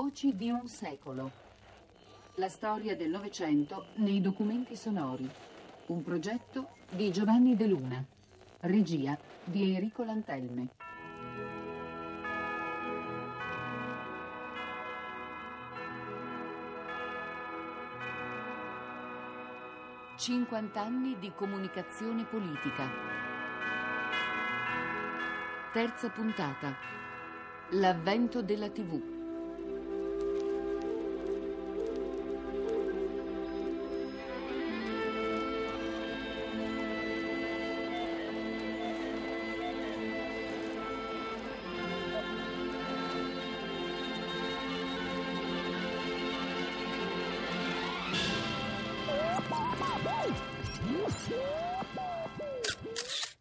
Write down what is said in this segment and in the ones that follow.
Voci di un secolo. La storia del Novecento nei documenti sonori. Un progetto di Giovanni De Luna. Regia di Enrico Lantelme. Cinquant'anni di comunicazione politica. Terza puntata. L'avvento della TV.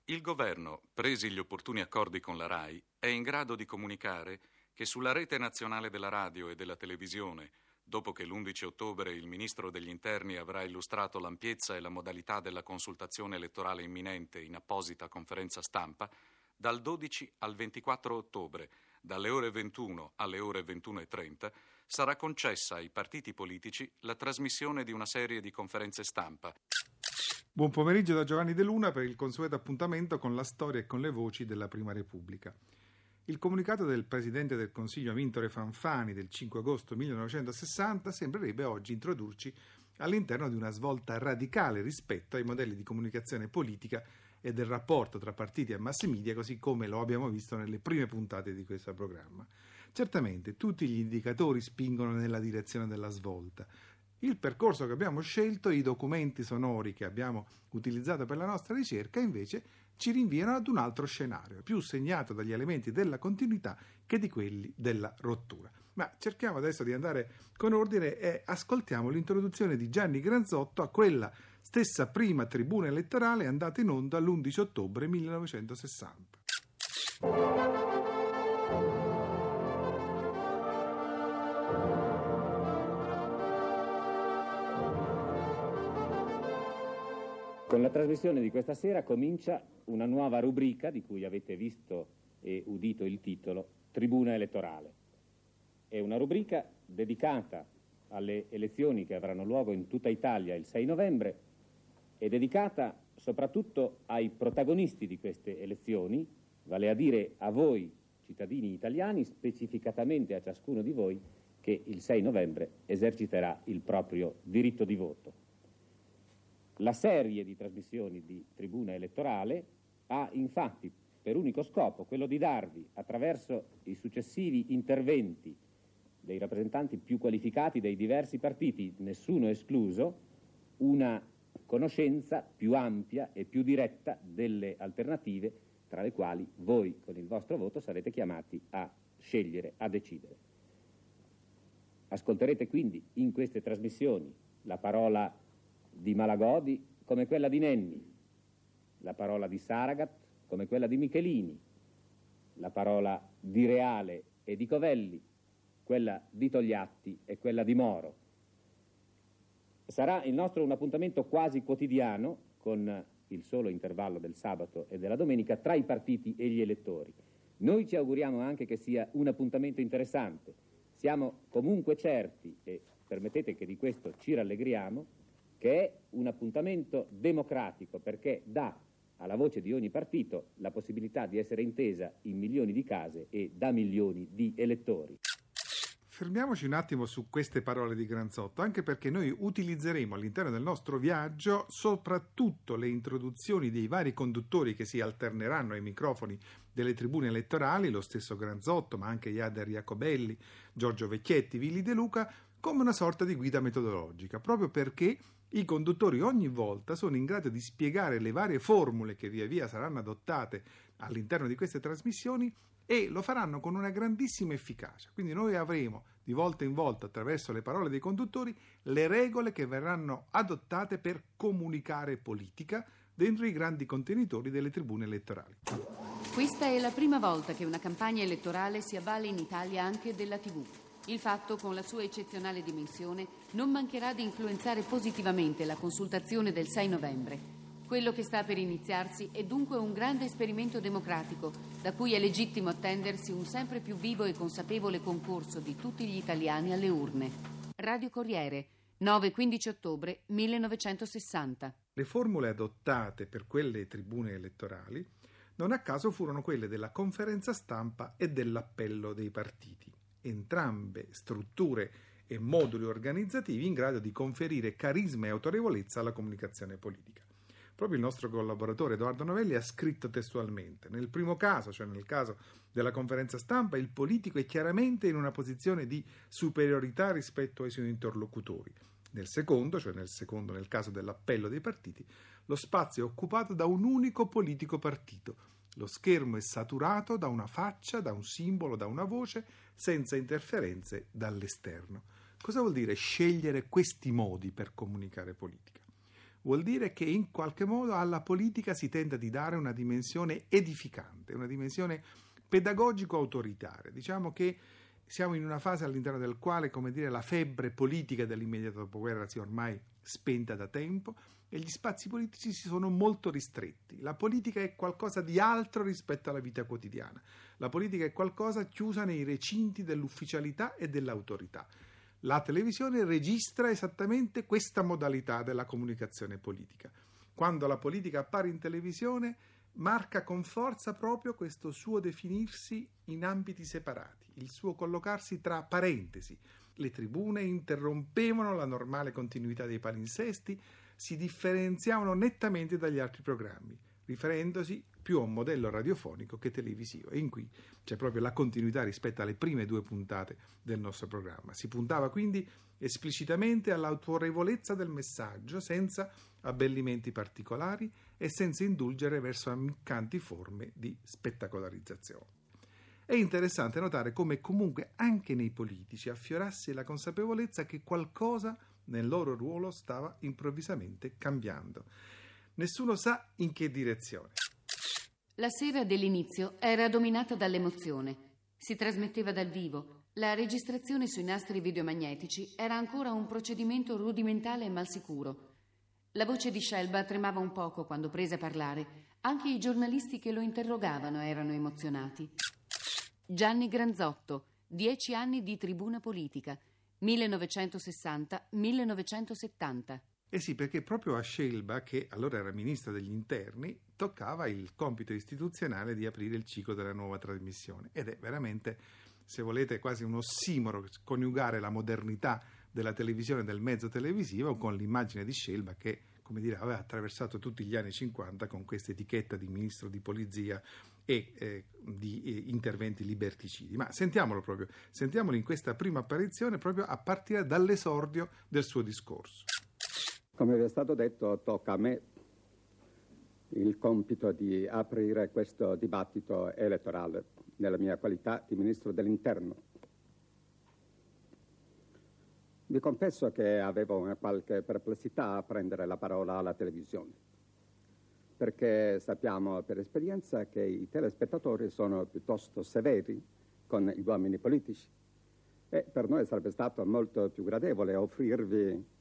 Il governo, presi gli opportuni accordi con la RAI, è in grado di comunicare che sulla rete nazionale della radio e della televisione, dopo che l'11 ottobre il ministro degli interni avrà illustrato l'ampiezza e la modalità della consultazione elettorale imminente in apposita conferenza stampa, dal 12 al 24 ottobre, dalle ore 21 alle ore 21.30, sarà concessa ai partiti politici la trasmissione di una serie di conferenze stampa Buon pomeriggio da Giovanni De Luna per il consueto appuntamento con la storia e con le voci della Prima Repubblica. Il comunicato del Presidente del Consiglio Amintore Fanfani del 5 agosto 1960 sembrerebbe oggi introdurci all'interno di una svolta radicale rispetto ai modelli di comunicazione politica e del rapporto tra partiti e mass media, così come lo abbiamo visto nelle prime puntate di questo programma. Certamente tutti gli indicatori spingono nella direzione della svolta. Il percorso che abbiamo scelto, i documenti sonori che abbiamo utilizzato per la nostra ricerca, invece ci rinviano ad un altro scenario, più segnato dagli elementi della continuità che di quelli della rottura. Ma cerchiamo adesso di andare con ordine e ascoltiamo l'introduzione di Gianni Granzotto a quella stessa prima tribuna elettorale andata in onda l'11 ottobre 1960. Con la trasmissione di questa sera comincia una nuova rubrica di cui avete visto e udito il titolo, Tribuna elettorale. È una rubrica dedicata alle elezioni che avranno luogo in tutta Italia il 6 novembre e dedicata soprattutto ai protagonisti di queste elezioni, vale a dire a voi cittadini italiani, specificatamente a ciascuno di voi che il 6 novembre eserciterà il proprio diritto di voto. La serie di trasmissioni di tribuna elettorale ha infatti per unico scopo quello di darvi, attraverso i successivi interventi dei rappresentanti più qualificati dei diversi partiti, nessuno escluso, una conoscenza più ampia e più diretta delle alternative tra le quali voi con il vostro voto sarete chiamati a scegliere, a decidere. Ascolterete quindi in queste trasmissioni la parola di Malagodi come quella di Nenni, la parola di Saragat come quella di Michelini, la parola di Reale e di Covelli, quella di Togliatti e quella di Moro. Sarà il nostro un appuntamento quasi quotidiano con il solo intervallo del sabato e della domenica tra i partiti e gli elettori. Noi ci auguriamo anche che sia un appuntamento interessante. Siamo comunque certi, e permettete che di questo ci rallegriamo, che è un appuntamento democratico perché dà alla voce di ogni partito la possibilità di essere intesa in milioni di case e da milioni di elettori. Fermiamoci un attimo su queste parole di Granzotto, anche perché noi utilizzeremo all'interno del nostro viaggio soprattutto le introduzioni dei vari conduttori che si alterneranno ai microfoni delle tribune elettorali, lo stesso Granzotto, ma anche Iader Jacobelli, Giorgio Vecchietti, Villi De Luca, come una sorta di guida metodologica, proprio perché i conduttori ogni volta sono in grado di spiegare le varie formule che via via saranno adottate all'interno di queste trasmissioni e lo faranno con una grandissima efficacia. Quindi noi avremo di volta in volta attraverso le parole dei conduttori le regole che verranno adottate per comunicare politica dentro i grandi contenitori delle tribune elettorali. Questa è la prima volta che una campagna elettorale si avvale in Italia anche della TV. Il fatto, con la sua eccezionale dimensione, non mancherà di influenzare positivamente la consultazione del 6 novembre. Quello che sta per iniziarsi è dunque un grande esperimento democratico, da cui è legittimo attendersi un sempre più vivo e consapevole concorso di tutti gli italiani alle urne. Radio Corriere, 9-15 ottobre 1960. Le formule adottate per quelle tribune elettorali non a caso furono quelle della conferenza stampa e dell'appello dei partiti, entrambe strutture e moduli organizzativi in grado di conferire carisma e autorevolezza alla comunicazione politica. Proprio il nostro collaboratore Edoardo Novelli ha scritto testualmente: Nel primo caso, cioè nel caso della conferenza stampa, il politico è chiaramente in una posizione di superiorità rispetto ai suoi interlocutori. Nel secondo, cioè nel secondo nel caso dell'appello dei partiti, lo spazio è occupato da un unico politico partito. Lo schermo è saturato da una faccia, da un simbolo, da una voce, senza interferenze dall'esterno. Cosa vuol dire scegliere questi modi per comunicare politica? vuol dire che in qualche modo alla politica si tenta di dare una dimensione edificante, una dimensione pedagogico-autoritaria. Diciamo che siamo in una fase all'interno del quale, come dire, la febbre politica dell'immediato dopoguerra si è ormai spenta da tempo e gli spazi politici si sono molto ristretti. La politica è qualcosa di altro rispetto alla vita quotidiana. La politica è qualcosa chiusa nei recinti dell'ufficialità e dell'autorità. La televisione registra esattamente questa modalità della comunicazione politica. Quando la politica appare in televisione, marca con forza proprio questo suo definirsi in ambiti separati, il suo collocarsi tra parentesi. Le tribune interrompevano la normale continuità dei palinsesti, si differenziavano nettamente dagli altri programmi, riferendosi più a un modello radiofonico che televisivo e in cui c'è proprio la continuità rispetto alle prime due puntate del nostro programma. Si puntava quindi esplicitamente all'autorevolezza del messaggio senza abbellimenti particolari e senza indulgere verso ammiccanti forme di spettacolarizzazione. È interessante notare come comunque anche nei politici affiorasse la consapevolezza che qualcosa nel loro ruolo stava improvvisamente cambiando. Nessuno sa in che direzione. La sera dell'inizio era dominata dall'emozione. Si trasmetteva dal vivo. La registrazione sui nastri videomagnetici era ancora un procedimento rudimentale e malsicuro. La voce di Scelba tremava un poco quando prese a parlare. Anche i giornalisti che lo interrogavano erano emozionati. Gianni Granzotto, dieci anni di tribuna politica, 1960-1970. Eh sì, perché proprio a Scelba, che allora era ministro degli interni, toccava il compito istituzionale di aprire il ciclo della nuova trasmissione. Ed è veramente, se volete, quasi un ossimoro coniugare la modernità della televisione, del mezzo televisivo, con l'immagine di Scelba che, come dire, aveva attraversato tutti gli anni 50 con questa etichetta di ministro di polizia e eh, di eh, interventi liberticidi. Ma sentiamolo proprio, sentiamolo in questa prima apparizione proprio a partire dall'esordio del suo discorso. Come vi è stato detto, tocca a me il compito di aprire questo dibattito elettorale nella mia qualità di Ministro dell'Interno. Vi confesso che avevo una qualche perplessità a prendere la parola alla televisione, perché sappiamo per esperienza che i telespettatori sono piuttosto severi con gli uomini politici e per noi sarebbe stato molto più gradevole offrirvi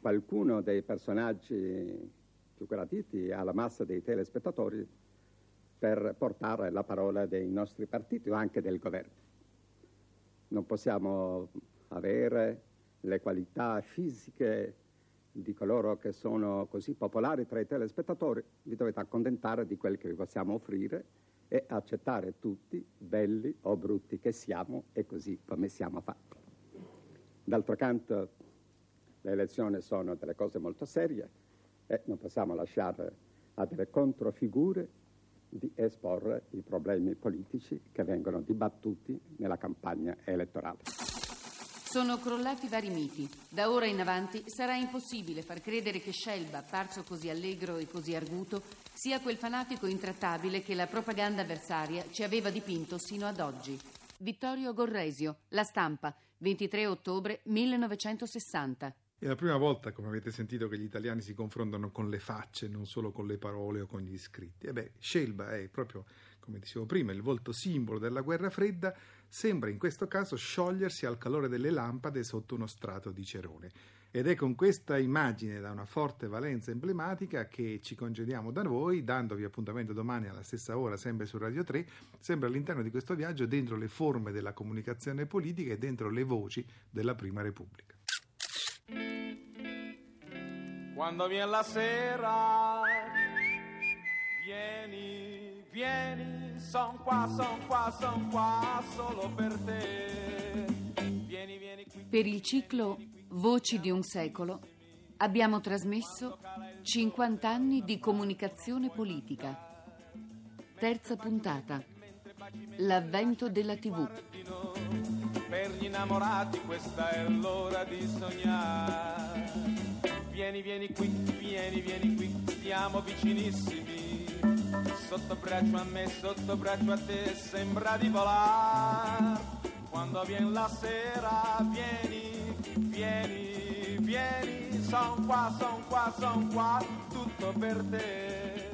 qualcuno dei personaggi più graditi alla massa dei telespettatori per portare la parola dei nostri partiti o anche del governo. Non possiamo avere le qualità fisiche di coloro che sono così popolari tra i telespettatori, vi dovete accontentare di quel che vi possiamo offrire e accettare tutti, belli o brutti che siamo e così come siamo fatti. D'altro canto, le elezioni sono delle cose molto serie e non possiamo lasciare a delle controfigure di esporre i problemi politici che vengono dibattuti nella campagna elettorale. Sono crollati vari miti. Da ora in avanti sarà impossibile far credere che Scelba, parso così allegro e così arguto, sia quel fanatico intrattabile che la propaganda avversaria ci aveva dipinto sino ad oggi. Vittorio Gorresio, La Stampa, 23 ottobre 1960. È la prima volta, come avete sentito, che gli italiani si confrontano con le facce, non solo con le parole o con gli scritti. E beh, Scelba è proprio, come dicevo prima, il volto simbolo della guerra fredda, sembra in questo caso sciogliersi al calore delle lampade sotto uno strato di cerone. Ed è con questa immagine da una forte valenza emblematica che ci congediamo da voi, dandovi appuntamento domani alla stessa ora, sempre su Radio 3, sempre all'interno di questo viaggio dentro le forme della comunicazione politica e dentro le voci della Prima Repubblica. Quando viene la sera, vieni, vieni, son qua, son qua, son qua, solo per te. Vieni, vieni qui. Per il ciclo Voci di un secolo abbiamo trasmesso 50 anni di comunicazione politica. Terza puntata. L'avvento della TV. Per gli innamorati questa è l'ora di sognare. Vieni, vieni qui, vieni, vieni qui, stiamo vicinissimi. Sotto braccio a me, sotto braccio a te, sembra di volare. Quando viene la sera, vieni, vieni, vieni, son qua, son qua, son qua, tutto per te.